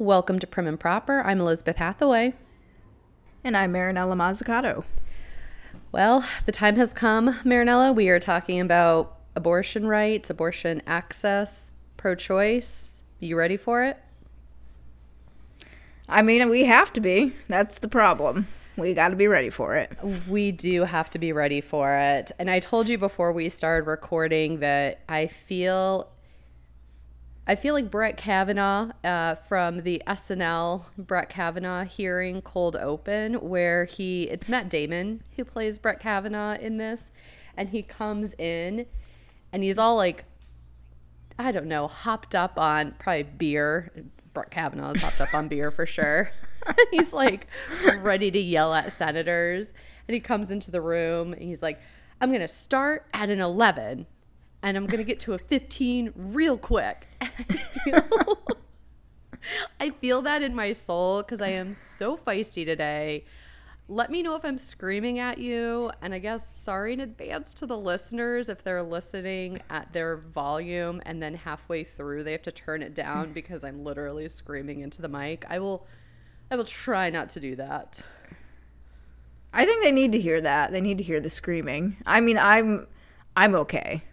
Welcome to Prim and Proper. I'm Elizabeth Hathaway. And I'm Marinella Mazzucato. Well, the time has come, Marinella. We are talking about abortion rights, abortion access, pro choice. You ready for it? I mean, we have to be. That's the problem. We got to be ready for it. We do have to be ready for it. And I told you before we started recording that I feel I feel like Brett Kavanaugh uh, from the SNL Brett Kavanaugh hearing Cold Open, where he it's Matt Damon who plays Brett Kavanaugh in this, and he comes in, and he's all like, I don't know, hopped up on probably beer. Brett Kavanaugh is hopped up on beer for sure. he's like ready to yell at senators, and he comes into the room and he's like, I'm gonna start at an 11 and I'm gonna get to a 15 real quick. I feel, I feel that in my soul because I am so feisty today. Let me know if I'm screaming at you. And I guess sorry in advance to the listeners if they're listening at their volume and then halfway through they have to turn it down because I'm literally screaming into the mic. I will I will try not to do that. I think they need to hear that. They need to hear the screaming. I mean, I'm I'm okay.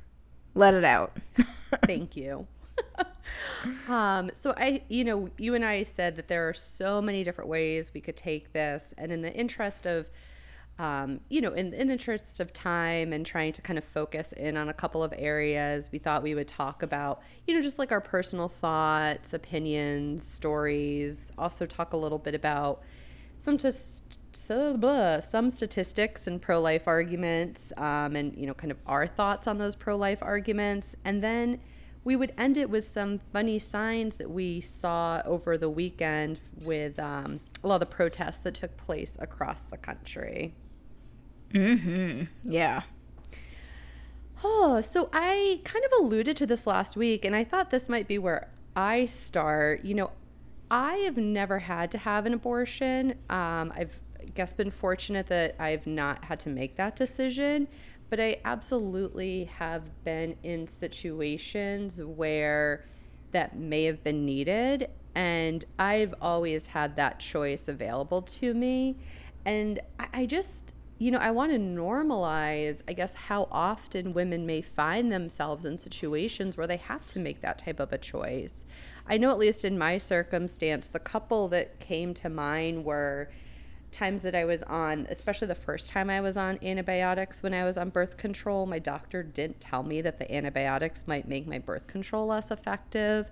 Let it out. Thank you. um, so I, you know, you and I said that there are so many different ways we could take this, and in the interest of, um, you know, in, in the interest of time and trying to kind of focus in on a couple of areas, we thought we would talk about, you know, just like our personal thoughts, opinions, stories. Also, talk a little bit about some just so blah, some statistics and pro-life arguments um, and you know kind of our thoughts on those pro-life arguments. And then we would end it with some funny signs that we saw over the weekend with um, a lot of the protests that took place across the country. Mm-hmm. Yeah. Oh so i kind of alluded to this last week and i thought this might be where i start. You know I have never had to have an abortion. Um, I've guess been fortunate that I've not had to make that decision, but I absolutely have been in situations where that may have been needed. And I've always had that choice available to me. And I, I just, you know, I want to normalize, I guess, how often women may find themselves in situations where they have to make that type of a choice. I know, at least in my circumstance, the couple that came to mind were times that I was on, especially the first time I was on antibiotics when I was on birth control, my doctor didn't tell me that the antibiotics might make my birth control less effective.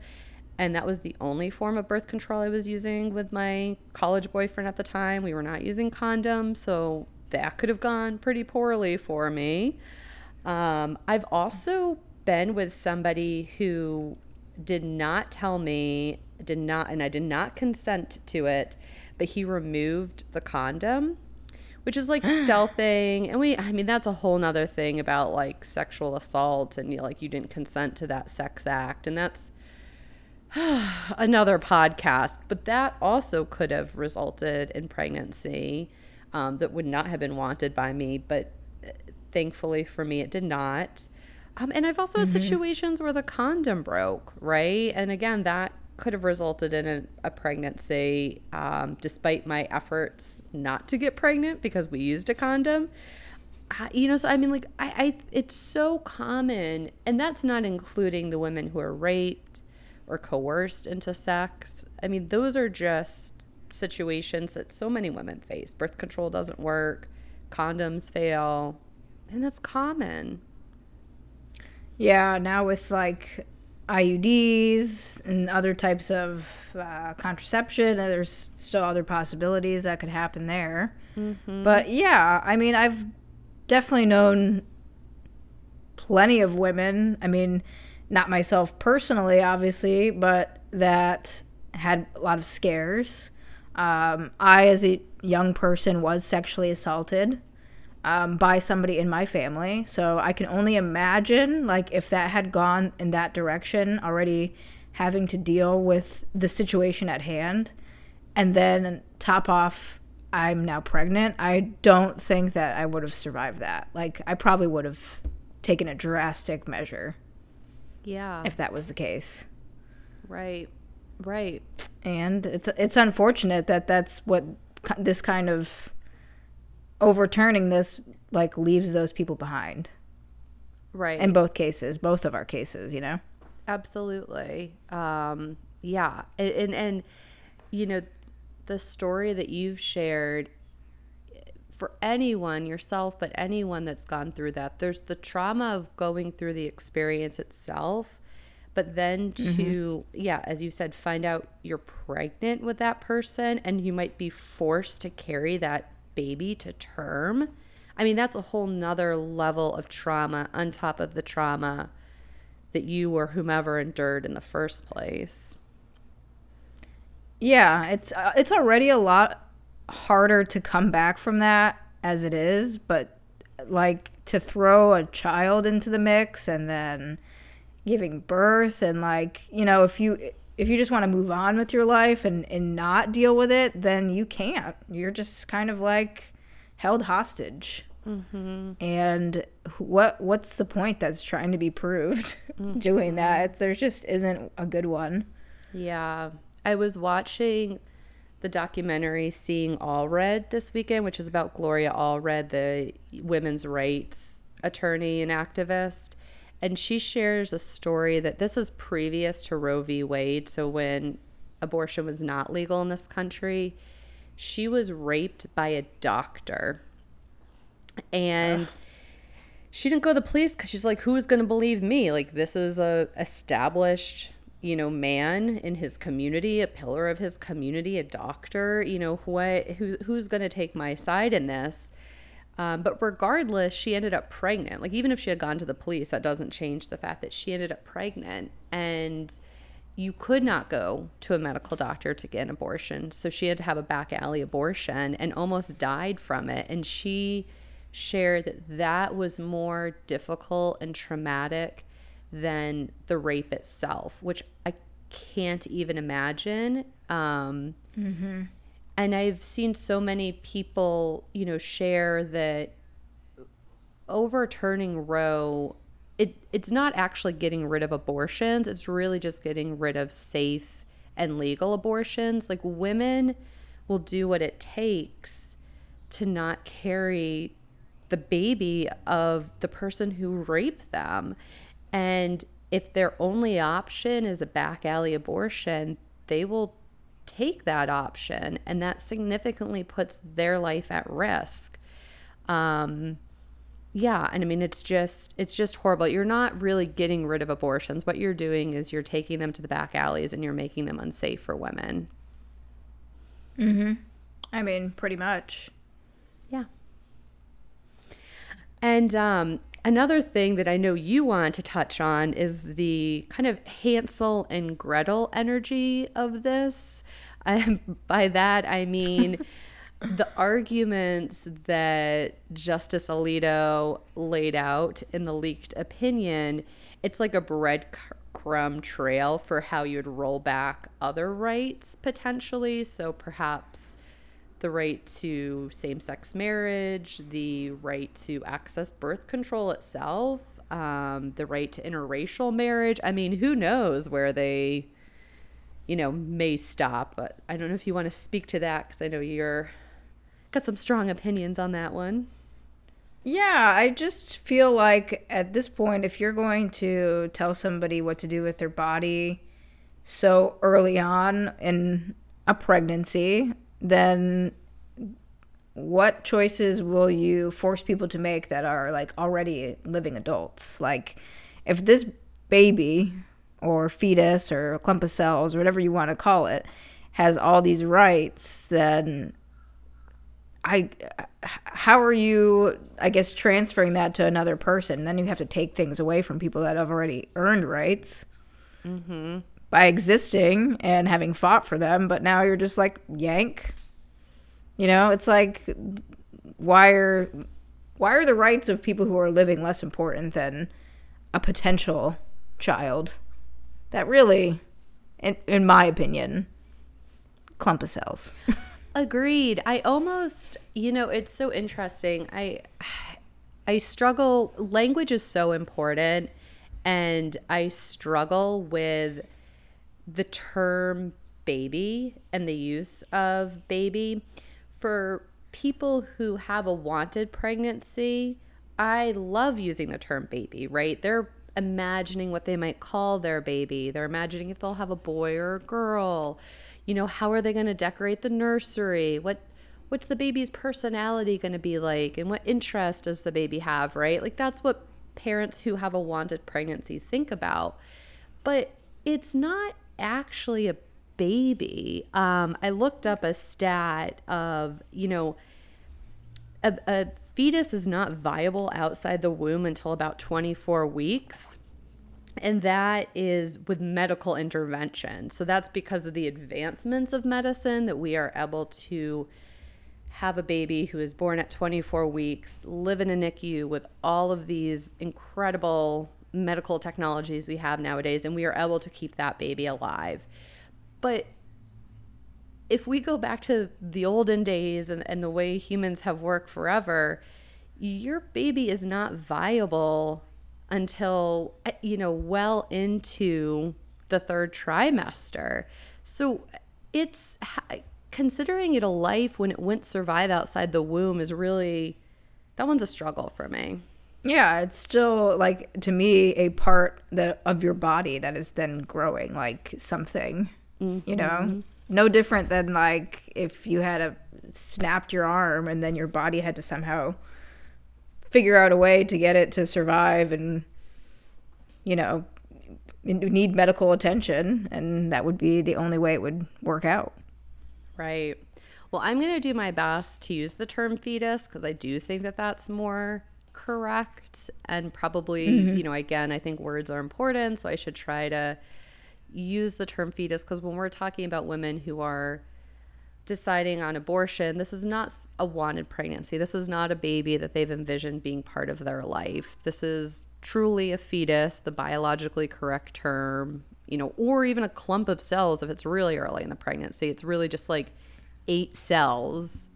And that was the only form of birth control I was using with my college boyfriend at the time. We were not using condoms, so that could have gone pretty poorly for me. Um, I've also been with somebody who did not tell me, did not, and I did not consent to it but he removed the condom which is like stealthing. And we i mean that's a whole nother thing about like sexual assault and you know, like you didn't consent to that sex act. And that's another podcast. But that also could have resulted in pregnancy um, that would not have been wanted by me. But uh, thankfully for me it did not. Um, and i've also mm-hmm. had situations where the condom broke right? And again that could have resulted in a, a pregnancy um, despite my efforts not to get pregnant because we used a condom. Uh, you know, so I mean, like, I, I, it's so common, and that's not including the women who are raped or coerced into sex. I mean, those are just situations that so many women face. Birth control doesn't work, condoms fail, and that's common. Yeah, now with like IUDs and other types of uh, contraception. There's still other possibilities that could happen there. Mm-hmm. But yeah, I mean, I've definitely known plenty of women. I mean, not myself personally, obviously, but that had a lot of scares. Um, I, as a young person, was sexually assaulted um, by somebody in my family. So I can only imagine, like, if that had gone in that direction, already having to deal with the situation at hand, and then top off, I'm now pregnant. I don't think that I would have survived that. Like, I probably would have taken a drastic measure. Yeah. If that was the case. Right. Right. And it's it's unfortunate that that's what this kind of overturning this like leaves those people behind. Right. In both cases, both of our cases, you know. Absolutely. Um, yeah, and, and and you know, the story that you've shared for anyone, yourself, but anyone that's gone through that, there's the trauma of going through the experience itself, but then to, mm-hmm. yeah, as you said, find out you're pregnant with that person and you might be forced to carry that baby to term. I mean, that's a whole nother level of trauma on top of the trauma that you or whomever endured in the first place. Yeah, it's uh, it's already a lot harder to come back from that as it is, but like to throw a child into the mix and then giving birth and like, you know, if you if you just want to move on with your life and and not deal with it, then you can't. You're just kind of like held hostage. Mm-hmm. And what what's the point that's trying to be proved mm-hmm. doing that? There just isn't a good one. Yeah. I was watching the documentary Seeing Allred this weekend, which is about Gloria Allred, the women's rights attorney and activist. And she shares a story that this is previous to Roe v. Wade. So when abortion was not legal in this country, she was raped by a doctor. And. Ugh she didn't go to the police because she's like, who's going to believe me? Like, this is a established you know, man in his community, a pillar of his community, a doctor, you know, what who, who's going to take my side in this? Um, but regardless, she ended up pregnant. Like, even if she had gone to the police, that doesn't change the fact that she ended up pregnant. And you could not go to a medical doctor to get an abortion. So she had to have a back alley abortion and almost died from it. And she shared that that was more difficult and traumatic than the rape itself, which I can't even imagine. Um, mm-hmm. And I've seen so many people, you know, share that overturning Roe, it, it's not actually getting rid of abortions. It's really just getting rid of safe and legal abortions. Like women will do what it takes to not carry the baby of the person who raped them. And if their only option is a back alley abortion, they will take that option. And that significantly puts their life at risk. Um, yeah, and I mean it's just it's just horrible. You're not really getting rid of abortions. What you're doing is you're taking them to the back alleys and you're making them unsafe for women. Mhm. I mean, pretty much. Yeah. And um, Another thing that I know you want to touch on is the kind of Hansel and Gretel energy of this. Um, by that, I mean the arguments that Justice Alito laid out in the leaked opinion. It's like a breadcrumb trail for how you'd roll back other rights potentially. So perhaps the right to same sex marriage, the right to access birth control itself, um, the right to interracial marriage. I mean, who knows where they, you know, may stop. But I don't know if you want to speak to that because I know you're got some strong opinions on that one. Yeah, I just feel like at this point, if you're going to tell somebody what to do with their body so early on in a pregnancy, then what choices will you force people to make that are like already living adults? Like, if this baby or fetus or clump of cells or whatever you want to call it has all these rights, then I how are you I guess transferring that to another person? Then you have to take things away from people that have already earned rights. Mm-hmm. By existing and having fought for them, but now you're just like yank you know, it's like why are why are the rights of people who are living less important than a potential child? That really, in, in my opinion, clump of cells. Agreed. I almost, you know, it's so interesting. I I struggle language is so important and I struggle with the term baby and the use of baby. For people who have a wanted pregnancy, I love using the term baby, right? They're imagining what they might call their baby. They're imagining if they'll have a boy or a girl. You know, how are they going to decorate the nursery? What what's the baby's personality going to be like and what interest does the baby have, right? Like that's what parents who have a wanted pregnancy think about. But it's not actually a baby. Um, I looked up a stat of, you know, a, a fetus is not viable outside the womb until about 24 weeks. And that is with medical intervention. So that's because of the advancements of medicine that we are able to have a baby who is born at 24 weeks, live in a NICU with all of these incredible medical technologies we have nowadays, and we are able to keep that baby alive. But if we go back to the olden days and, and the way humans have worked forever, your baby is not viable until, eh, you know, well into the third trimester. So it's considering it a life when it wouldn't survive outside the womb is really, that one's a struggle for me. Yeah, it's still like to me a part that of your body that is then growing like something, mm-hmm. you know no different than like if you had a snapped your arm and then your body had to somehow figure out a way to get it to survive and you know need medical attention and that would be the only way it would work out. Right. Well i'm going to do my best to use the term fetus because i do think that that's more correct and probably mm-hmm. you know again i think words are important so i should try to use the term fetus because when we're talking about women who are deciding on abortion, this is not a wanted pregnancy. This is not a baby that they've envisioned being part of their life. This is truly a fetus, the biologically correct term, you know, or even a clump of cells if it's really early in the pregnancy. It's really just like eight cells.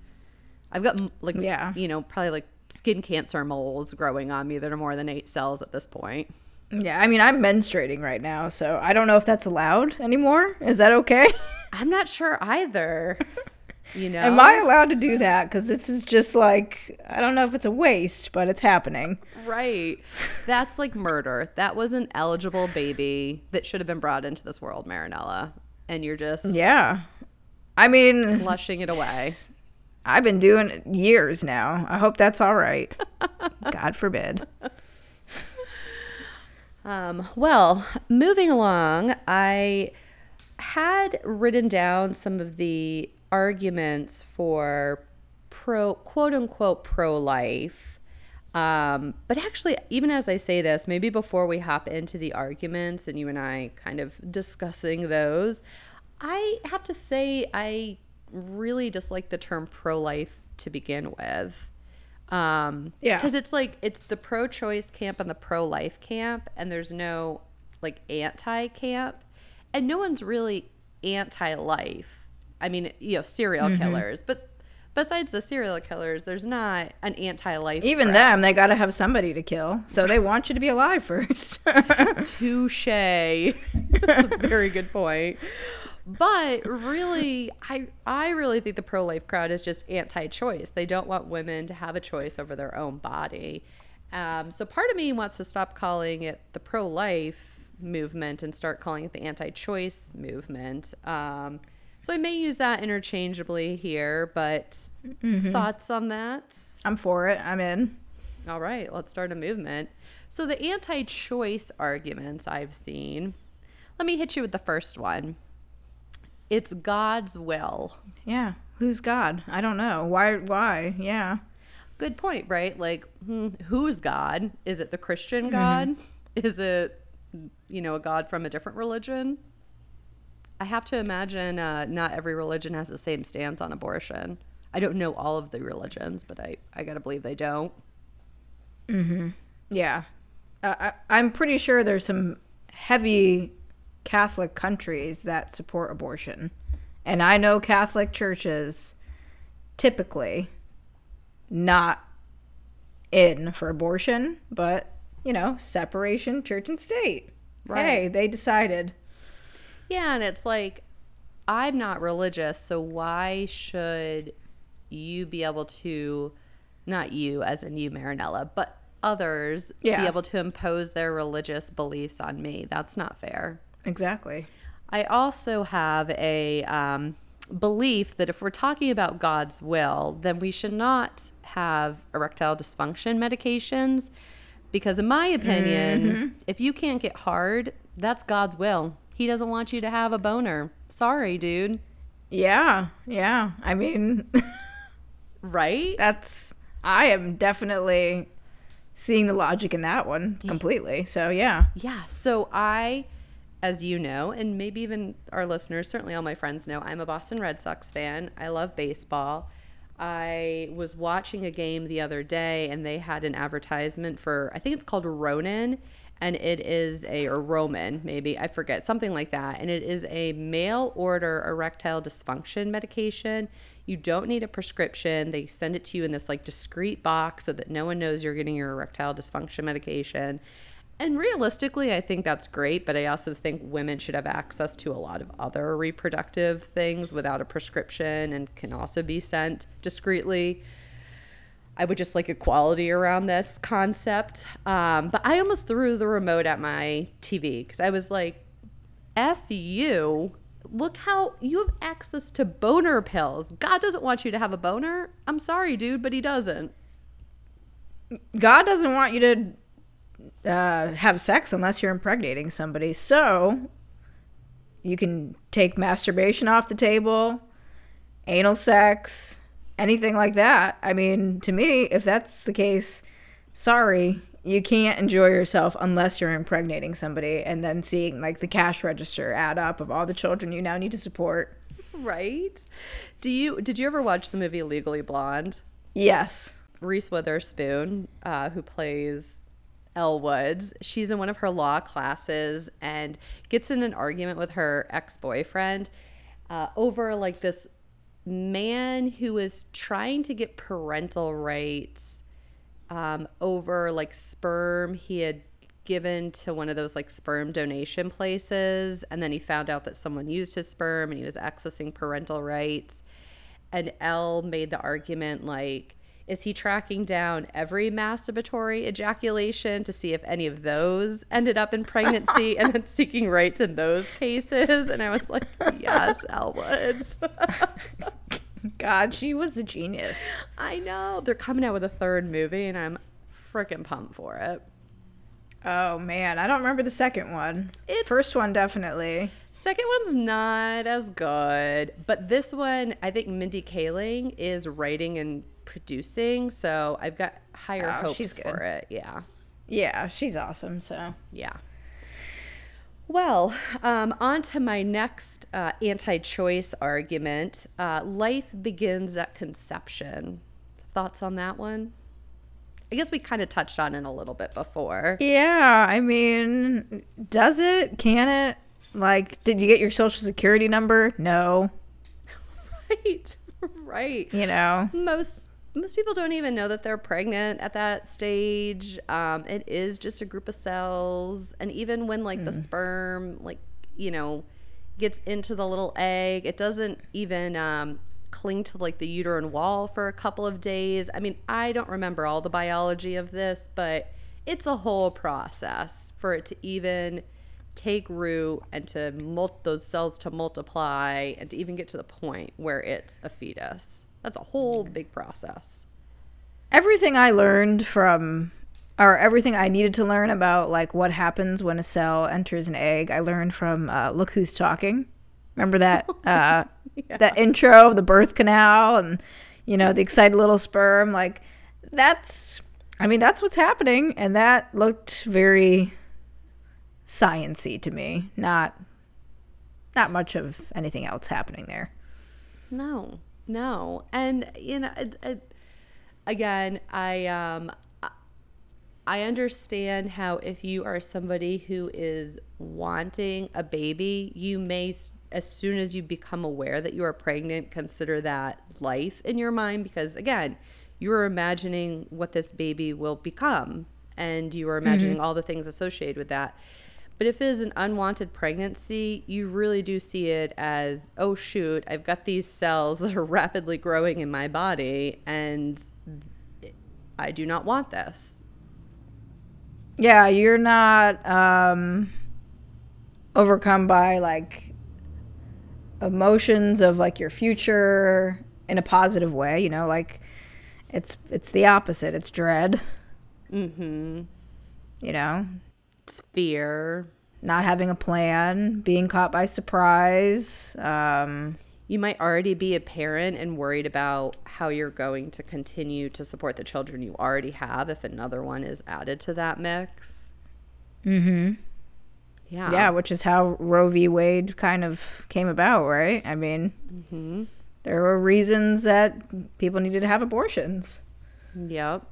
I've got like, yeah. you know, probably like skin cancer moles growing on me that are more than eight cells at this point. Yeah, I mean, I'm menstruating right now, so I don't know if that's allowed anymore. Is that okay? I'm not sure either. You know, am I allowed to do that? Because this is just like I don't know if it's a waste, but it's happening. Right. That's like murder. That was an eligible baby that should have been brought into this world, Marinella, and you're just yeah. I mean, flushing it away. I've been doing it years now. I hope that's all right. God forbid. Um, well, moving along, I had written down some of the arguments for pro, quote unquote, pro life. Um, but actually, even as I say this, maybe before we hop into the arguments and you and I kind of discussing those, I have to say I really dislike the term pro life to begin with. Um, yeah. Because it's like, it's the pro choice camp and the pro life camp, and there's no like anti camp. And no one's really anti life. I mean, you know, serial mm-hmm. killers, but besides the serial killers, there's not an anti life. Even threat. them, they got to have somebody to kill. So they want you to be alive first. Touche. That's a very good point but really i i really think the pro-life crowd is just anti-choice. They don't want women to have a choice over their own body. Um, so part of me wants to stop calling it the pro-life movement and start calling it the anti-choice movement. Um, so i may use that interchangeably here but mm-hmm. thoughts on that? I'm for it. I'm in. All right let's start a movement. So the anti-choice arguments i've seen let me hit you with the first one it's God's will. Yeah. Who's God? I don't know. Why? Why? Yeah. Good point, right? Like, hmm, who's God? Is it the Christian mm-hmm. God? Mm-hmm. Is it, you know, a God from a different religion? I have to imagine uh, not every religion has the same stance on abortion. I don't know all of the religions, but I, I got to believe they don't. Mm-hmm. Yeah. Uh, I, I'm pretty sure there's some heavy Catholic countries that support abortion. And I know Catholic churches typically not in for abortion, but you know, separation church and state. Right. Hey, they decided. Yeah, and it's like I'm not religious, so why should you be able to, not you as in you, Marinella, but others Yeah. be able to impose their religious beliefs on me? That's not fair. Exactly. I also have a um, belief that if we're talking about God's will, then we should not have erectile dysfunction medications. Because, in my opinion, if you can't get hard, that's God's will. He doesn't want you to have a boner. Sorry, dude. Yeah. Yeah. I mean, Right? that's, I am definitely seeing the logic in that one completely. So, yeah. Yeah. So I, as you know, and maybe even our listeners, certainly all my friends know, I'm a Boston Red Sox fan. I love baseball. I was watching a game the other day and they had an advertisement for, I think it's called Ronin. And it is a, or Roman, maybe, I forget, something like that. And it is a mail order erectile dysfunction medication. You don't need a prescription. They send it to you in this like discreet box so that no one knows you're getting your erectile dysfunction medication. And realistically, I think that's great, but I also think women should have access to a lot of other reproductive things without a prescription and can also be sent discreetly. I would just like equality around this concept. Um, but I almost threw the remote at my TV because I was like, F you. Look how you have access to boner pills. God doesn't want you to have a boner. I'm sorry, dude, but he doesn't. God doesn't want you to uh, have sex unless you're impregnating somebody. So you can take masturbation off the table, anal sex, anything like that. I mean, to me, if that's the case, sorry, you can't enjoy yourself unless you're impregnating somebody and then seeing like the cash register add up of all the children you now need to support. Right? Do you did you ever watch the movie Legally Blonde? Yes. Reese Witherspoon, uh, who plays Elle Woods, she's in one of her law classes and gets in an argument with her ex boyfriend uh, over like this man who is trying to get parental rights um, over like sperm he had given to one of those like sperm donation places. And then he found out that someone used his sperm and he was accessing parental rights. And Elle made the argument like, is he tracking down every masturbatory ejaculation to see if any of those ended up in pregnancy and then seeking rights in those cases? And I was like, yes, Elle Woods. God, she was a genius. I know. They're coming out with a third movie and I'm freaking pumped for it. Oh man, I don't remember the second one. It's- First one definitely. Second one's not as good, but this one, I think Mindy Kaling is writing and producing, so I've got higher Oh, hopes for it. Yeah. Yeah, she's awesome. So Yeah. Well, um, on to my next uh, anti choice argument. Uh, life begins at conception. Thoughts on that one? I guess we kind of touched on it a little bit before. yeah, I mean, does it? Can it? Like, did you get your social security number? No. Right. Right. You know. most most people don't even know that they're pregnant at that stage. Um, it is just a group of cells. And even when like the sperm like you know gets into the little egg it doesn't even um, cling to like the uterine wall for a couple of days. I mean i don't remember all the biology of this but it's a whole process for it to even take root and to mul- those cells to multiply and to even get to the point where it's a fetus. That's a whole big process. Everything I learned from or everything I needed to learn about like what happens when a cell enters an egg, I learned from uh, Look Who's Talking. Remember that uh, that intro of the birth canal and you know the excited little sperm like that's I mean that's what's happening and that looked very sciency to me. Not not much of anything else happening there. No, no, and you know, it, it, again, I um, I- I understand how if you are somebody who is wanting a baby, you may, as soon as you become aware that you are pregnant, consider that life in your mind because again, you are imagining what this baby will become, and you are imagining all the things associated with that. But if it is an unwanted pregnancy, you really do see it as, oh, shoot, I've got these cells that are rapidly growing in my body and I do not want this. Yeah, you're not um, overcome by like emotions of like your future in a positive way, you know, like it's it's the opposite. It's dread. Mm-hmm. You know, fear. not having a plan, being caught by surprise. Um, You might already be a parent and worried about how you're going to continue to support the children you already have if another one is added to that mix. mhm. Yeah. Yeah, which is how Roe v. Wade kind of came about, right? I mean, there were reasons that people needed to have abortions. Yep.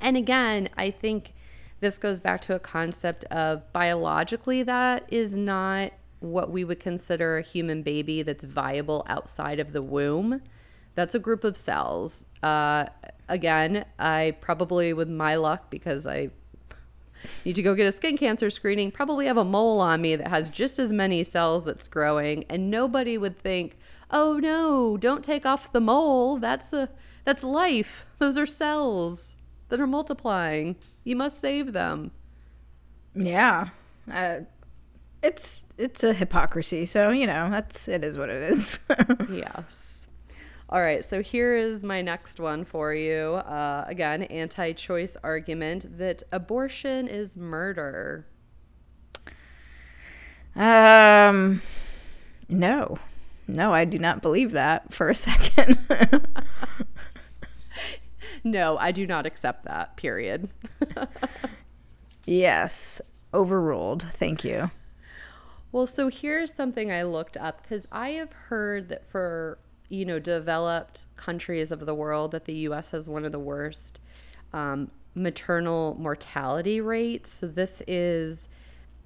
And again, I think this goes back to a concept of biologically that is not what we would consider a human baby that's viable outside of the womb. That's a group of cells. Uh, again, I probably, with my luck, because I need to go get a skin cancer screening, probably have a mole on me that has just as many cells that's growing, and nobody would think, "Oh no, don't take off the mole. That's a that's life. Those are cells that are multiplying. You must save them." Yeah. Uh, it's it's a hypocrisy. So, you know, that's it is what it is. yes. All right, so here is my next one for you. Uh, again, anti choice argument that abortion is murder. um no. No, I do not believe that for a second. No, I do not accept that, period. yes, overruled. Thank you. Well, so here's something I looked up because I have heard that for you know developed countries of the world that the U.S. has one of the worst um, maternal mortality rates. So this is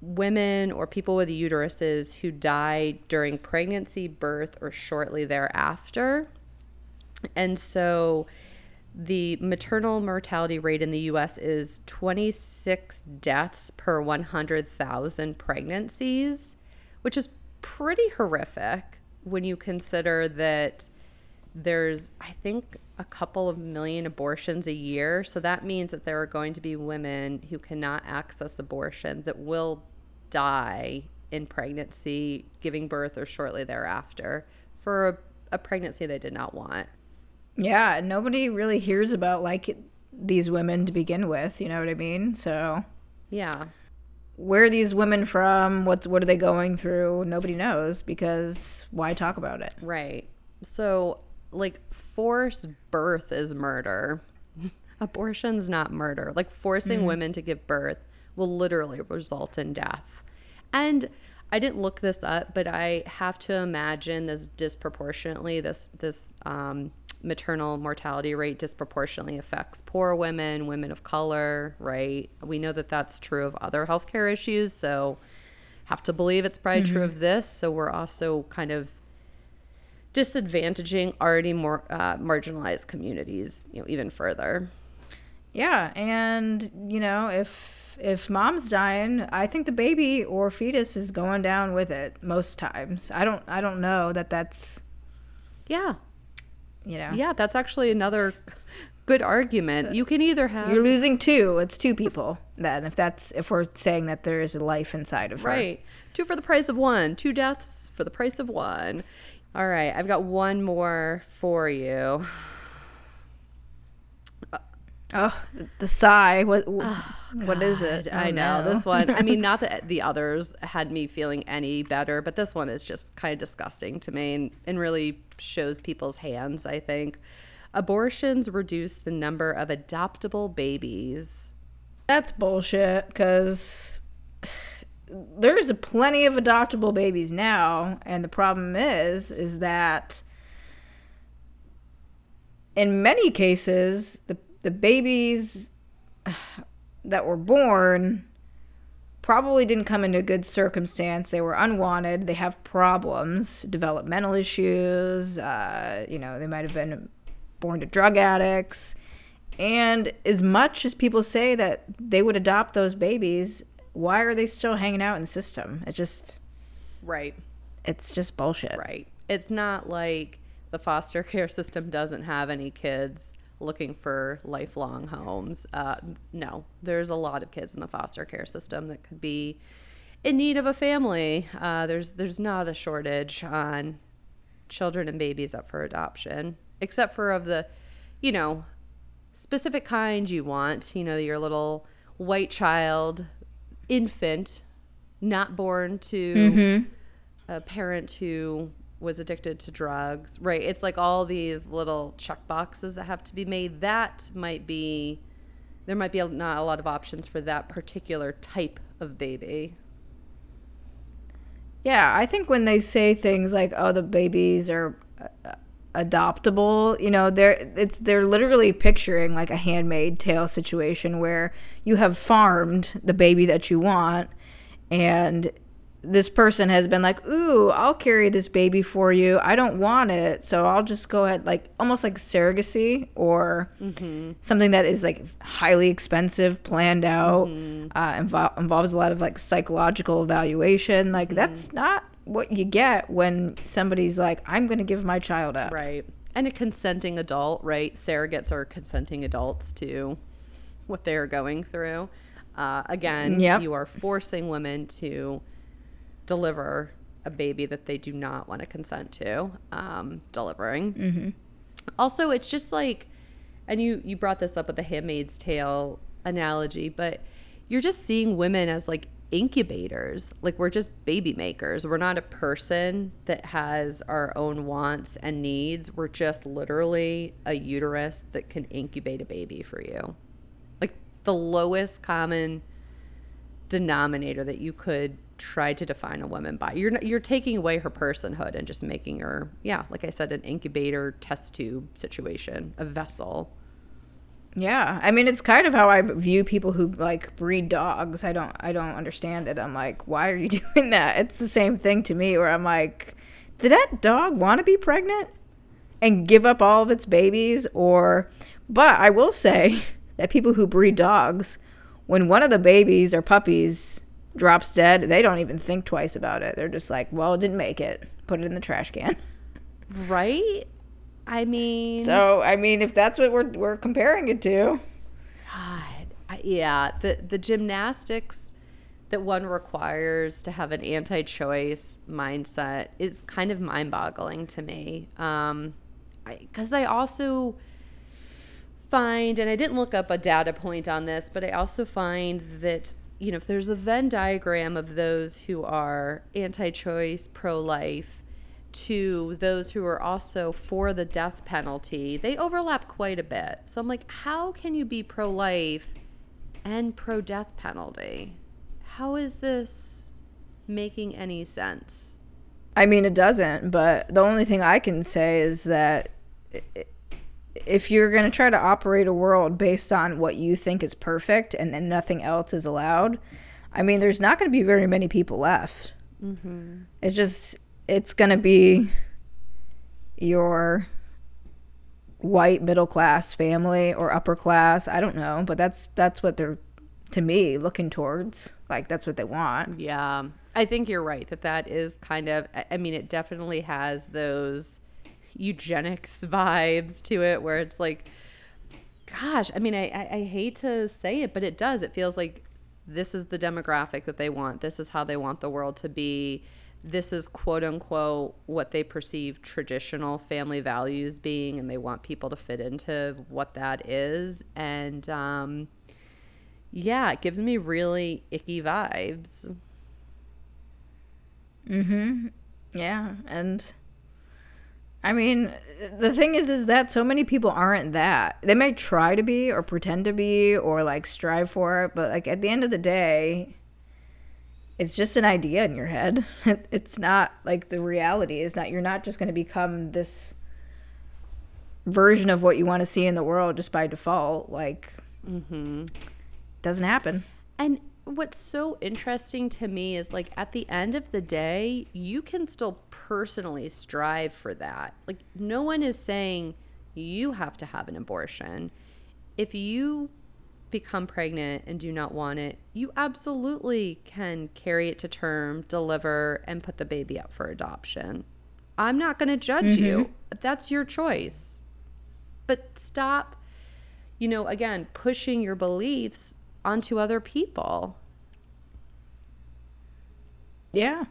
women or people with uteruses who die during pregnancy, birth, or shortly thereafter. And so the maternal mortality rate in the US is 26 deaths per 100,000 pregnancies, which is pretty horrific when you consider that there's, I think, a couple of million abortions a year. So that means that there are going to be women who cannot access abortion that will die in pregnancy, giving birth, or shortly thereafter for a, a pregnancy they did not want. Yeah, nobody really hears about like these women to begin with, you know what I mean? So, Yeah. where are these women from? What's what are they going through? Nobody knows because why talk about it? Right. So, like, forced birth is murder. Abortion's not murder. Like, forcing women to give birth will literally result in death. And I didn't look this up, but I have to imagine this disproportionately, this, this, um, maternal mortality rate disproportionately affects poor women, women of color, right? We know that that's true of other healthcare issues. So, have to believe it's probably true of this. So, we're also kind of disadvantaging already more uh, marginalized communities, you know, even further. Yeah, and you know, if if mom's dying, I think the baby or fetus is going down with it most times. I don't I don't know that that's, Yeah, you know. yeah, that's actually another good argument. You can either have You're losing two. It's two people then if that's if we're saying that there is a life inside of her. right two for the price of one, two deaths for the price of one. All right, I've got one more for you. Uh, oh, the, the sigh. What oh, what is it? I Oh, know no. this one. I mean, not that the others had me feeling any better, but this one is just kind of disgusting to me and, and really shows people's hands. I think abortions reduce the number of adoptable babies. That's bullshit because there's plenty of adoptable babies now, and the problem is, is that in many cases, the the babies that were born probably didn't come into a good circumstance. They were unwanted. They have problems, developmental issues. Uh, you know, they might have been born to drug addicts. And as much as people say that they would adopt those babies, why are they still hanging out in the system? It's just Right. it's just bullshit. Right. It's not like the foster care system doesn't have any kids looking for lifelong homes. Uh, no, there's a lot of kids in the foster care system that could be in need of a family. Uh, there's there's not a shortage on children and babies up for adoption, except for of the, you know, specific kind you want. You know, your little white child, infant, not born to a parent who was addicted to drugs, right? It's like all these little check boxes that have to be made. That might be, there might be a, not a lot of options for that particular type of baby. Yeah, I think when they say things like, "Oh, the babies are uh, adoptable," you know, they're it's they're literally picturing like a Handmaid Tale situation where you have farmed the baby that you want, and this person has been like, "Ooh, I'll carry this baby for you. I don't want it, so I'll just go ahead." Like almost like surrogacy or something that is like highly expensive, planned out, uh, invol- involves a lot of like psychological evaluation. Like that's not what you get when somebody's like, "I'm going to give my child up." Right. And a consenting adult, right? Surrogates are consenting adults to what they're going through. Uh, again, Yep. you are forcing women to deliver a baby that they do not want to consent to um, delivering. Also, it's just like, and you you brought this up with the Handmaid's Tale analogy, but you're just seeing women as like incubators. Like we're just baby makers. We're not a person that has our own wants and needs. We're just literally a uterus that can incubate a baby for you. Like the lowest common denominator that you could try to define a woman by. You're you're taking away her personhood and just making her, yeah, like I said, an incubator test tube situation, a vessel. Yeah, I mean it's kind of how I view people who like breed dogs. I don't I don't understand it. I'm like, why are you doing that? It's the same thing to me where I'm like, did that dog want to be pregnant and give up all of its babies or but I will say that people who breed dogs when one of the babies or puppies drops dead, they don't even think twice about it. They're just like, well, it didn't make it. Put it in the trash can. Right? I mean, So, I mean, if that's what we're we're comparing it to, God, I, yeah, the the gymnastics that one requires to have an anti-choice mindset is kind of mind-boggling to me. Um, because I, also find, and I didn't look up a data point on this, but I also find that you know if there's a Venn diagram of those who are anti-choice, pro-life to those who are also for the death penalty, they overlap quite a bit. So I'm like, how can you be pro life and pro death penalty? How is this making any sense? I mean, it doesn't, but the only thing I can say is that if you're going to try to operate a world based on what you think is perfect and then nothing else is allowed, I mean, there's not going to be very many people left. Mm-hmm. It's just, it's going to be your white middle class family or upper class. I don't know, but that's that's what they're to me looking towards. Like that's what they want. Yeah, I think you're right that that is kind of, I mean, it definitely has those eugenics vibes to it where it's like, gosh, I mean, I, I, I hate to say it, but it does. It feels like this is the demographic that they want. This is how they want the world to be. This is quote unquote what they perceive traditional family values being, and they want people to fit into what that is. And um, yeah, it gives me really icky vibes. Yeah, and I mean, the thing is, is that so many people aren't that. They may try to be, or pretend to be, or like strive for it, but like at the end of the day, it's just an idea in your head. It's not like the reality is that You're not just going to become this version of what you want to see in the world just by default. Like, mm-hmm. doesn't happen. And what's so interesting to me is like at the end of the day, you can still personally strive for that. Like no one is saying you have to have an abortion. If you become pregnant and do not want it, you absolutely can carry it to term, deliver, and put the baby up for adoption. I'm not going to judge mm-hmm. you. That's your choice. But stop, you know, again, pushing your beliefs onto other people. Yeah.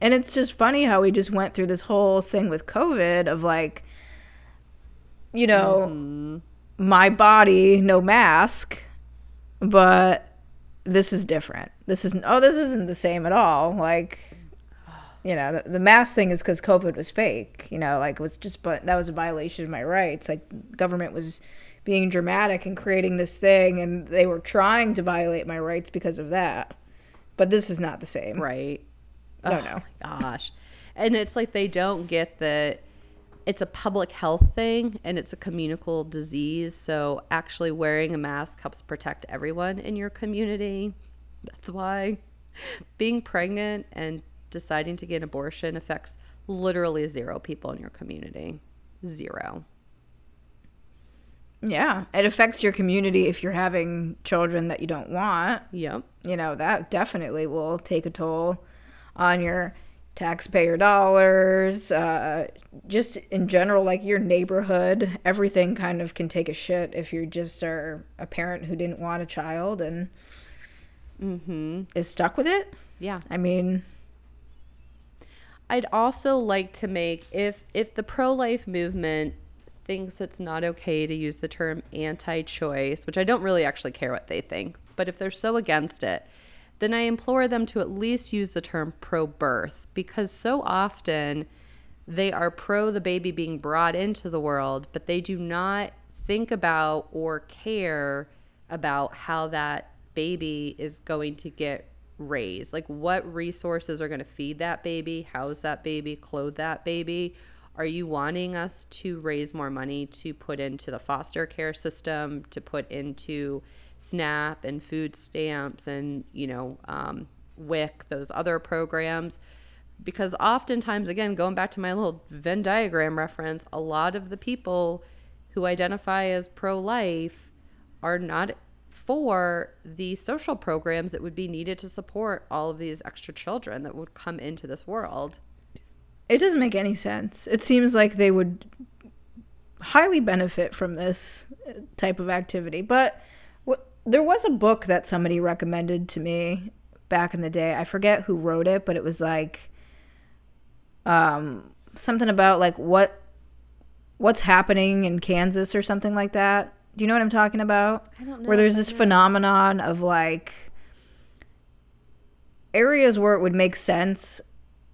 And it's just funny how we just went through this whole thing with COVID of like, you know, mm-hmm. my body, no mask, but this is different. This isn't, oh, this isn't the same at all. Like, you know, the, the mask thing is because COVID was fake, you know, like it was just, but that was a violation of my rights. Like, government was being dramatic and creating this thing, and they were trying to violate my rights because of that. But this is not the same. Right. No, oh, no. Gosh. And it's like they don't get that it's a public health thing and it's a communicable disease. So actually wearing a mask helps protect everyone in your community. That's why being pregnant and deciding to get an abortion affects literally zero people in your community. Zero. Yeah, it affects your community if you're having children that you don't want. Yep. You know, that definitely will take a toll on your taxpayer dollars, uh, just in general, like your neighborhood. Everything kind of can take a shit if you just are a parent who didn't want a child and mm-hmm. is stuck with it. Yeah. I mean, I'd also like to make if if the pro-life movement thinks it's not okay to use the term anti-choice, which I don't really actually care what they think, but if they're so against it, then I implore them to at least use the term pro birth because so often they are pro the baby being brought into the world, but they do not think about or care about how that baby is going to get raised. Like what resources are going to feed that baby, house that baby, clothe that baby. Are you wanting us to raise more money to put into the foster care system, to put into SNAP and food stamps and, you know, um, WIC, those other programs. Because oftentimes, again, going back to my little Venn diagram reference, a lot of the people who identify as pro life are not for the social programs that would be needed to support all of these extra children that would come into this world. It doesn't make any sense. It seems like they would highly benefit from this type of activity. But there was a book that somebody recommended to me back in the day. I forget who wrote it, but it was like um, something about like what what's happening in Kansas or something like that. Do you know what I'm talking about? I don't know. Where there's this phenomenon of like areas where it would make sense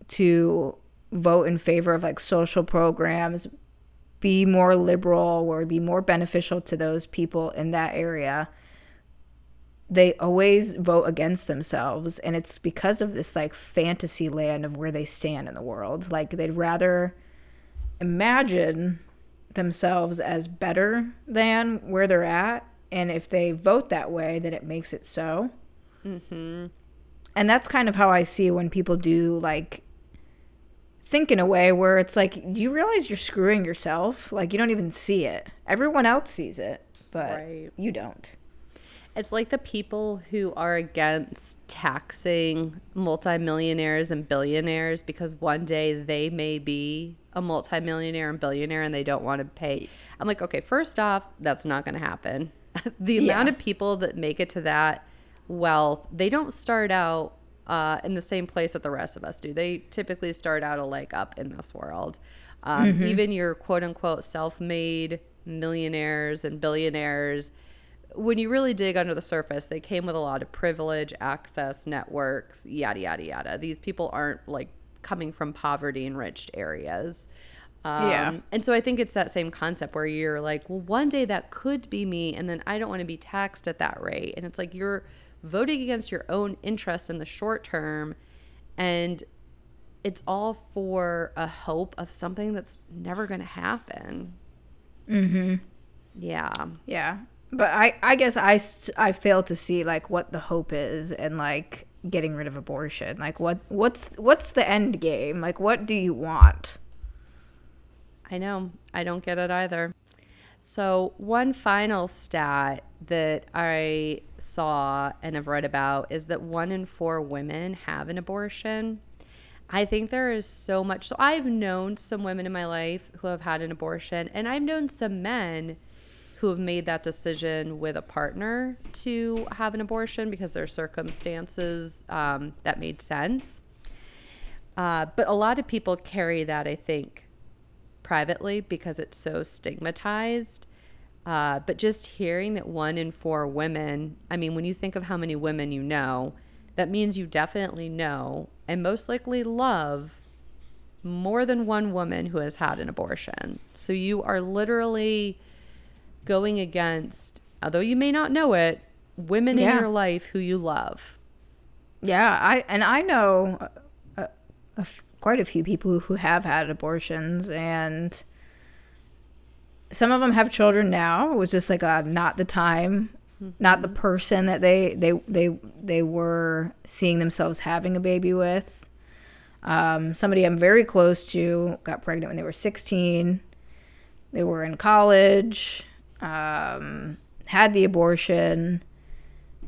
to vote in favor of like social programs, be more liberal, where it'd be more beneficial to those people in that area they always vote against themselves and it's because of this like fantasy land of where they stand in the world. Like they'd rather imagine themselves as better than where they're at and if they vote that way that it makes it so. Mm-hmm. and that's kind of how i see when people do like think in a way where it's like you realize you're screwing yourself? Like you don't even see it. Everyone else sees it but right. you don't it's like the people who are against taxing multimillionaires and billionaires because one day they may be a multimillionaire and billionaire and they don't want to pay. I'm like, okay, first off, that's not going to happen. the amount of people that make it to that wealth, they don't start out uh, in the same place that the rest of us do. They typically start out a leg up in this world. Um, mm-hmm. Even your quote unquote self made millionaires and billionaires when you really dig under the surface, they came with a lot of privilege, access, networks, yada, yada, yada. These people aren't like coming from poverty enriched areas. Um, yeah. And so I think it's that same concept where you're like, well, one day that could be me, and then I don't want to be taxed at that rate. And it's like you're voting against your own interests in the short term. And it's all for a hope of something that's never going to happen. Mm hmm. Yeah. Yeah but I, I guess I, I fail to see like what the hope is and like getting rid of abortion. Like what what's what's the end game? Like what do you want? I know. I don't get it either. So, one final stat that I saw and have read about is that one in four women have an abortion. I think there is so much. So, I've known some women in my life who have had an abortion, and I've known some men who have made that decision with a partner to have an abortion because their circumstances um, that made sense. Uh, but a lot of people carry that, I think, privately because it's so stigmatized. Uh, but just hearing that one in four women, I mean, when you think of how many women you know, that means you definitely know and most likely love more than one woman who has had an abortion. So you are literally going against, although you may not know it, women yeah. in your life who you love. Yeah, I and I know a, a, quite a few people who have had abortions and some of them have children now it was just like a not the time mm-hmm. not the person that they they they they were seeing themselves having a baby with um, somebody i'm very close to got pregnant when they were 16 they were in college um, had the abortion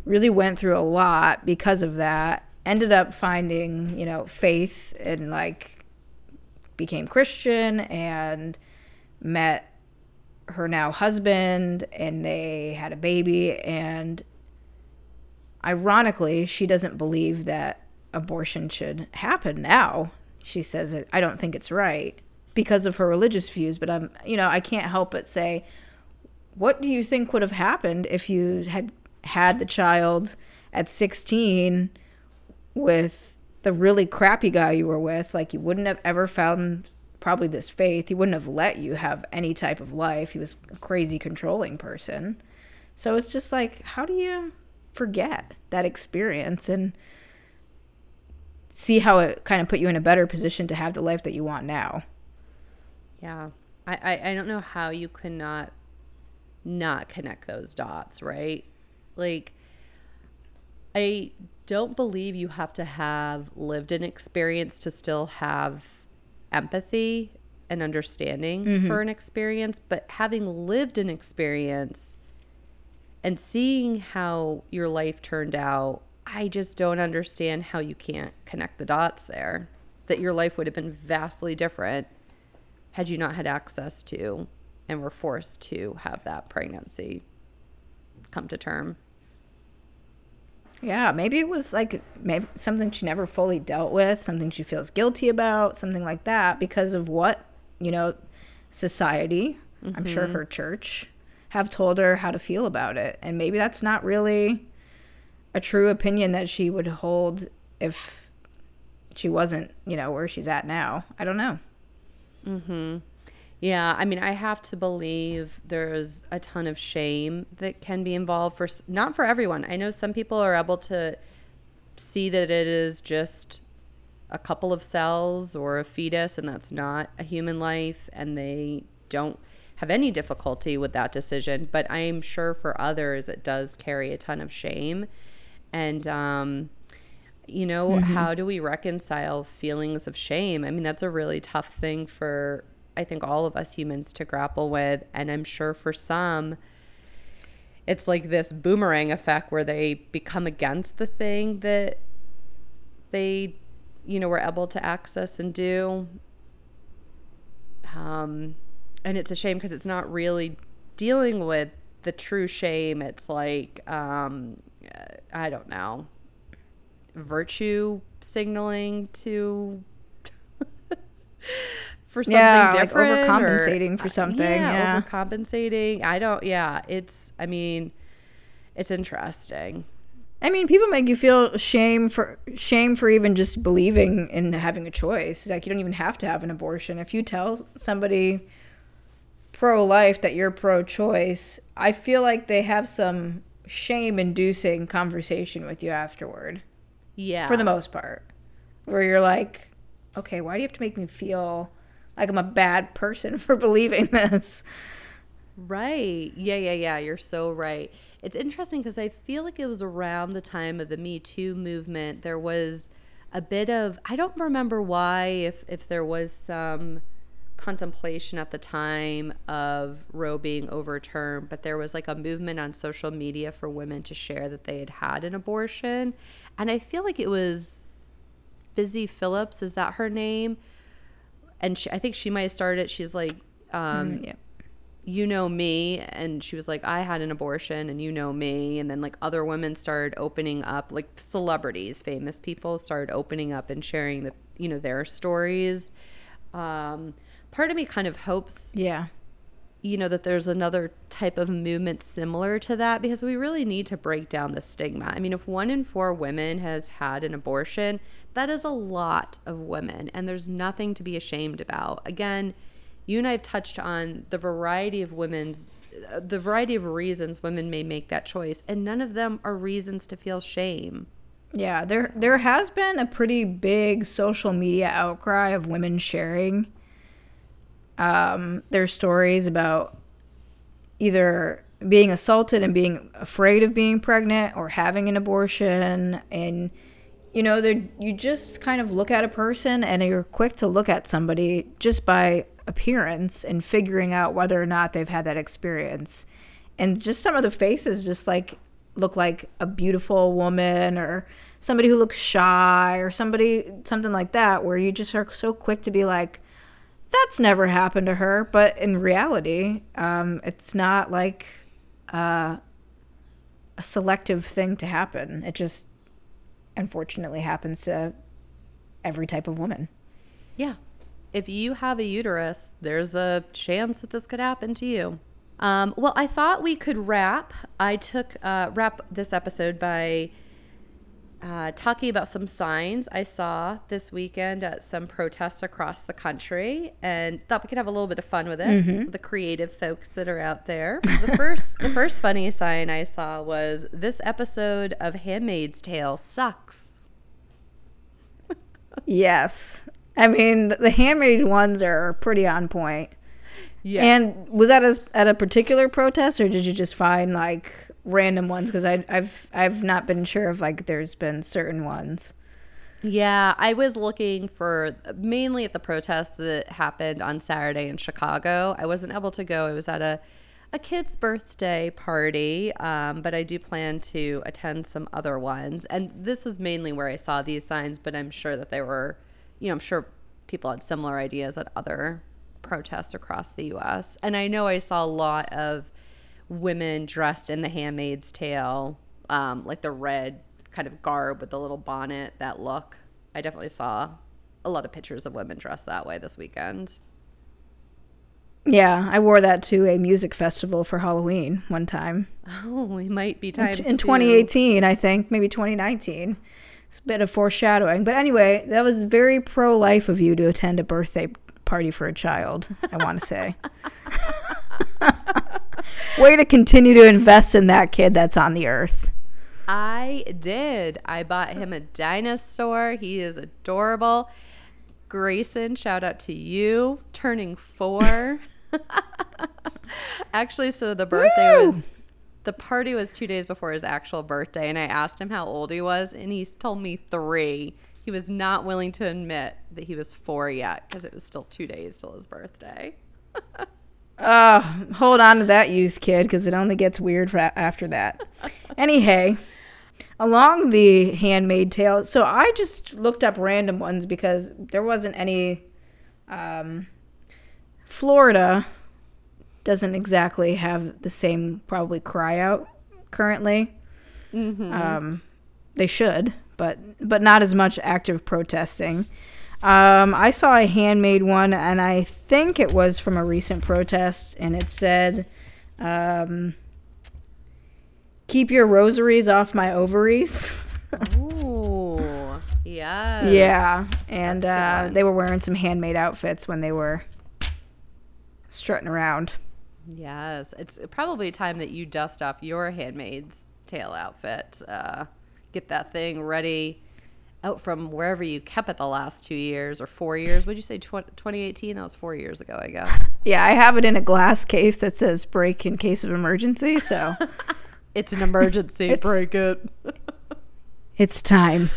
really went through a lot because of that ended up finding, you know, faith and like became Christian and met her now husband and they had a baby. And ironically she doesn't believe that abortion should happen now. She says i don't think it's right because of her religious views but i'm you know i can't help but say what do you think would have happened if you had had the child at 16 with the really crappy guy you were with, like you wouldn't have ever found probably this faith. He wouldn't have let you have any type of life. He was a crazy controlling person. So it's just like, how do you forget that experience and see how it kind of put you in a better position to have the life that you want now? Yeah. I, I, I don't know how you could not not connect those dots, right? Like I don't believe you have to have lived an experience to still have empathy and understanding mm-hmm. for an experience, but having lived an experience and seeing how your life turned out, I just don't understand how you can't connect the dots there. That your life would have been vastly different had you not had access to and were forced to have that pregnancy come to term. Yeah, maybe it was like maybe something she never fully dealt with, something she feels guilty about, something like that because of what, you know, society, mm-hmm. I'm sure mm-hmm. her church have told her how to feel about it. And maybe that's not really a true opinion that she would hold if she wasn't, you know, where she's at now. I don't know. Mhm. Yeah, I mean, I have to believe there's a ton of shame that can be involved for not for everyone. I know some people are able to see that it is just a couple of cells or a fetus and that's not a human life and they don't have any difficulty with that decision, but I'm sure for others it does carry a ton of shame. And um you know, mm-hmm. how do we reconcile feelings of shame? I mean, that's a really tough thing for I think all of us humans to grapple with. And I'm sure for some, it's like this boomerang effect where they become against the thing that they, you know, were able to access and do. Um, and it's a shame because it's not really dealing with the true shame. It's like, um, I don't know, virtue signaling to for something yeah, different. Like overcompensating or, for something. Yeah, yeah, overcompensating. I don't, yeah, it's, I mean, it's interesting. I mean, people make you feel shame for shame for even just believing in having a choice. Like you don't even have to have an abortion. If you tell somebody pro-life that you're pro-choice, I feel like they have some shame-inducing conversation with you afterward. Yeah. For the most part. Where you're like, "Okay, why do you have to make me feel like I'm a bad person for believing this. Right. Yeah, yeah, yeah. You're so right. It's interesting because I feel like it was around the time of the Me Too movement. There was a bit of I don't remember why if if there was some contemplation at the time of Roe being overturned, but there was like a movement on social media for women to share that they had had an abortion. And I feel like it was Busy Philipps, is that her name? And she, I think she might have started it. She's like, um, Mm, yeah. you know me and she was like i had an abortion and you know me and then like other women started opening up like celebrities famous people started opening up and sharing the you know their stories um part of me kind of hopes Yeah. You know that there's another type of movement similar to that because we really need to break down the stigma. I mean if one in four women has had an abortion that is a lot of women and there's nothing to be ashamed about. Again you and i have touched on the variety of women's uh, the variety of reasons women may make that choice and none of them are reasons to feel shame. Yeah, there there has been a pretty big social media outcry of women sharing um, stories about either being assaulted and being afraid of being pregnant or having an abortion. And you know you just kind of look at a person and you're quick to look at somebody just by appearance and figuring out whether or not they've had that experience. And just some of the faces just like look like a beautiful woman or somebody who looks shy or somebody something like that where you just are so quick to be like that's never happened to her but in reality um, it's not like uh, a selective thing to happen it just unfortunately happens to every type of woman Yeah. If you have a uterus, there's a chance that this could happen to you. Um, well, I thought we could wrap. I took uh, wrap this episode by uh, talking about some signs I saw this weekend at some protests across the country, and thought we could have a little bit of fun with it. The creative folks that are out there. The first, the first funny sign I saw was this episode of *Handmaid's Tale* sucks. yes i mean the handmade ones are pretty on point Yeah. and was that a, at a particular protest or did you just find like random ones because i've i've not been sure if like there's been certain ones Yeah, I was looking for mainly at the protests that happened on Saturday in Chicago. I wasn't able to go. I was at a a kid's birthday party, um, but I do plan to attend some other ones. And this is mainly where I saw these signs, but I'm sure that there were, you know, I'm sure people had similar ideas at other protests across the U.S. And I know I saw a lot of women dressed in the Handmaid's Tale, um, like the red kind of garb with the little bonnet, that look. I definitely saw a lot of pictures of women dressed that way this weekend. yeah i wore that to a music festival for halloween one time Oh, we might be time in to- 2018 i think maybe 2019 it's a bit of foreshadowing but anyway that was very pro-life of you to attend a birthday party for a child i want to say way to continue to invest in that kid that's on the earth I did. I bought him a dinosaur. He is adorable. Grayson, shout out to you, turning four. Actually, so the birthday Woo! was the party was two days before his actual birthday, and I asked him how old he was, and he told me three. He was not willing to admit that he was four yet because it was still two days till his birthday. Uh, hold on to that youth kid because it only gets weird after that. Anyhow, along the Handmaid Tale, so I just looked up random ones because there wasn't any. Um, Florida doesn't exactly have the same probably cry out currently. Um, they should, but but not as much active protesting. Um, I saw a handmade one, and I think it was from a recent protest, and it said, um, "Keep your rosaries off my ovaries." Ooh, yes. yeah, and That's a good uh, they were wearing some handmade outfits when they were strutting around. Yes, it's probably time that you dust off your handmaid's Tale outfit. Uh, get that thing ready out from wherever you kept it the last two years or four years. Would you say tw- 2018? That was four years ago, I guess. Yeah, I have it in a glass case that says "break in case of emergency," so It's an emergency. It's- Break it. it's time.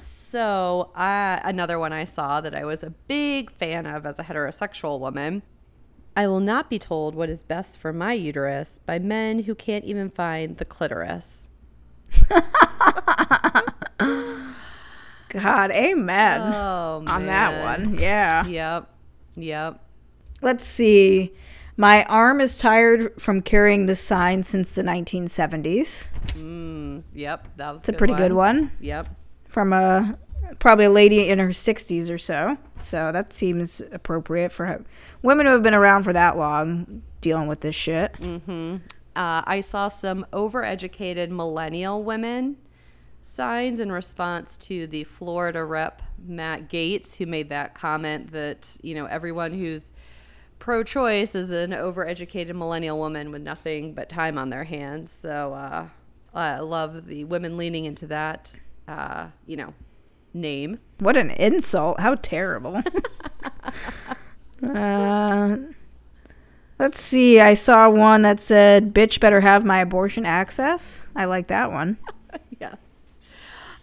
So, uh, another one I saw that I was a big fan of as a heterosexual woman. I will not be told what is best for my uterus by men who can't even find the clitoris. God, amen Oh, on that one. Yeah. Yep. Yep. Let's see. My arm is tired from carrying this sign since the 1970s. Mm, yep. That was It's a pretty good one Yep. from a probably a lady in her 60s or so. So that seems appropriate for her. women who have been around for that long dealing with this shit. Uh, I saw some overeducated millennial women signs in response to the Florida rep Matt Gaetz, who made that comment that you know everyone who's pro-choice is an overeducated millennial woman with nothing but time on their hands. So uh, I love the women leaning into that, uh, you know, name. What an insult. How terrible. uh, let's see. I saw one that said, bitch better have my abortion access. I like that one. Yes.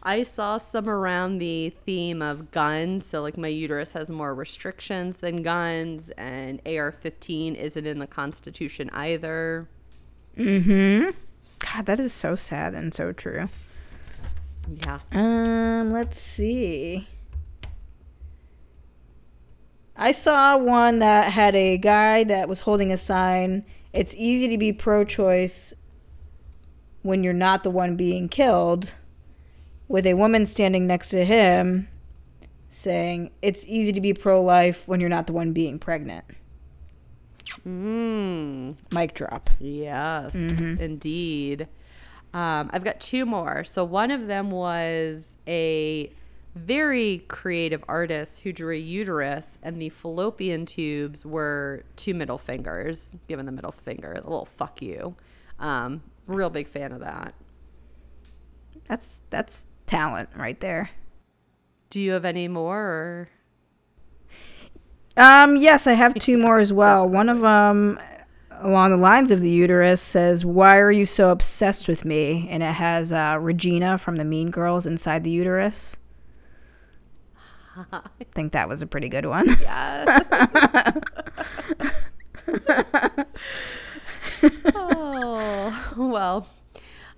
I saw some around the theme of guns. So, like, my uterus has more restrictions than guns, and AR 15 isn't in the Constitution either. Mm-hmm. God, that is so sad and so true. Yeah. Um, let's see. I saw one that had a guy that was holding a sign. It's easy to be pro choice when you're not the one being killed, with a woman standing next to him saying, It's easy to be pro life when you're not the one being pregnant. Mm. Mic drop. Yes, indeed. Um, I've got two more. So one of them was a very creative artist who drew a uterus, and the fallopian tubes were two middle fingers, giving the middle finger a little fuck you. Um, real big fan of that. That's that's talent right there. Do you have any more? Or? Um, yes, I have two more as well. One of them, along the lines of the uterus, says, "Why are you so obsessed with me?" And it has uh, Regina from the Mean Girls inside the uterus. I think that was a pretty good one. Yeah. oh well,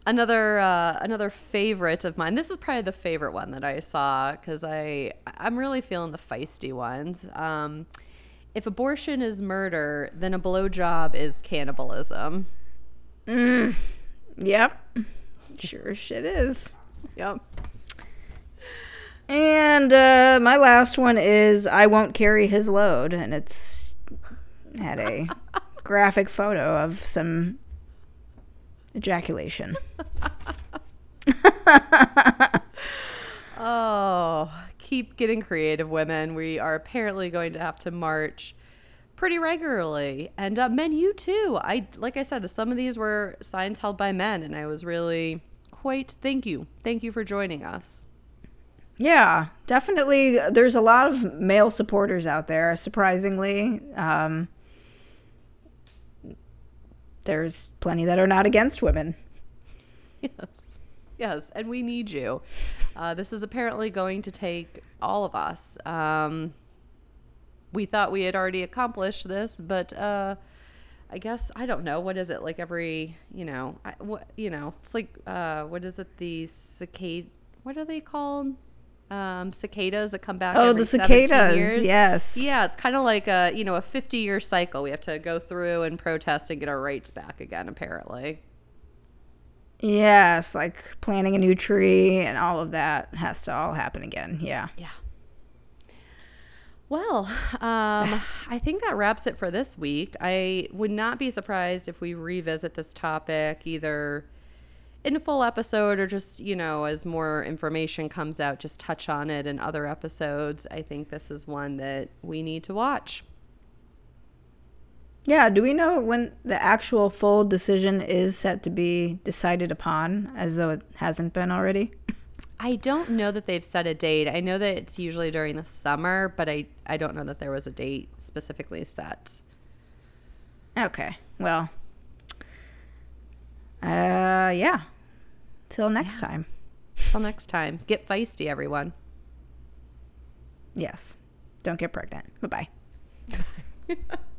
another uh, another favorite of mine. This is probably the favorite one that I saw because I I'm really feeling the feisty ones. Um, if abortion is murder, then a blowjob is cannibalism. Yep, sure shit is. Yep. And uh, my last one is I won't carry his load, and it's had a graphic photo of some ejaculation. Oh, keep getting creative, women. We are apparently going to have to march pretty regularly, and uh, men, you too. I like I said, some of these were signs held by men, and I was really quite thank you, thank you for joining us. Yeah, definitely. There's a lot of male supporters out there, surprisingly. Um, there's plenty that are not against women. Yes. Yes, and we need you. Uh, this is apparently going to take all of us. Um, we thought we had already accomplished this, but uh, I guess I don't know. What is it like? Every you know, I, what you know, it's like uh, what is it? The cicade What are they called? Um, cicadas that come back. Oh, the cicadas. Yes. Yeah, it's kind of like a you know a 50 year cycle. We have to go through and protest and get our rights back again. Apparently. Yes, like planting a new tree and all of that has to all happen again. Yeah. Yeah. Well, um, I think that wraps it for this week. I would not be surprised if we revisit this topic either in a full episode or just, you know, as more information comes out, just touch on it in other episodes. I think this is one that we need to watch. Yeah, do we know when the actual full decision is set to be decided upon as though it hasn't been already? I don't know that they've set a date. I know that it's usually during the summer, but I, I don't know that there was a date specifically set. Okay. Well, uh, yeah. Till next yeah. time. Till next time. Get feisty, everyone. Yes. Don't get pregnant. Bye bye.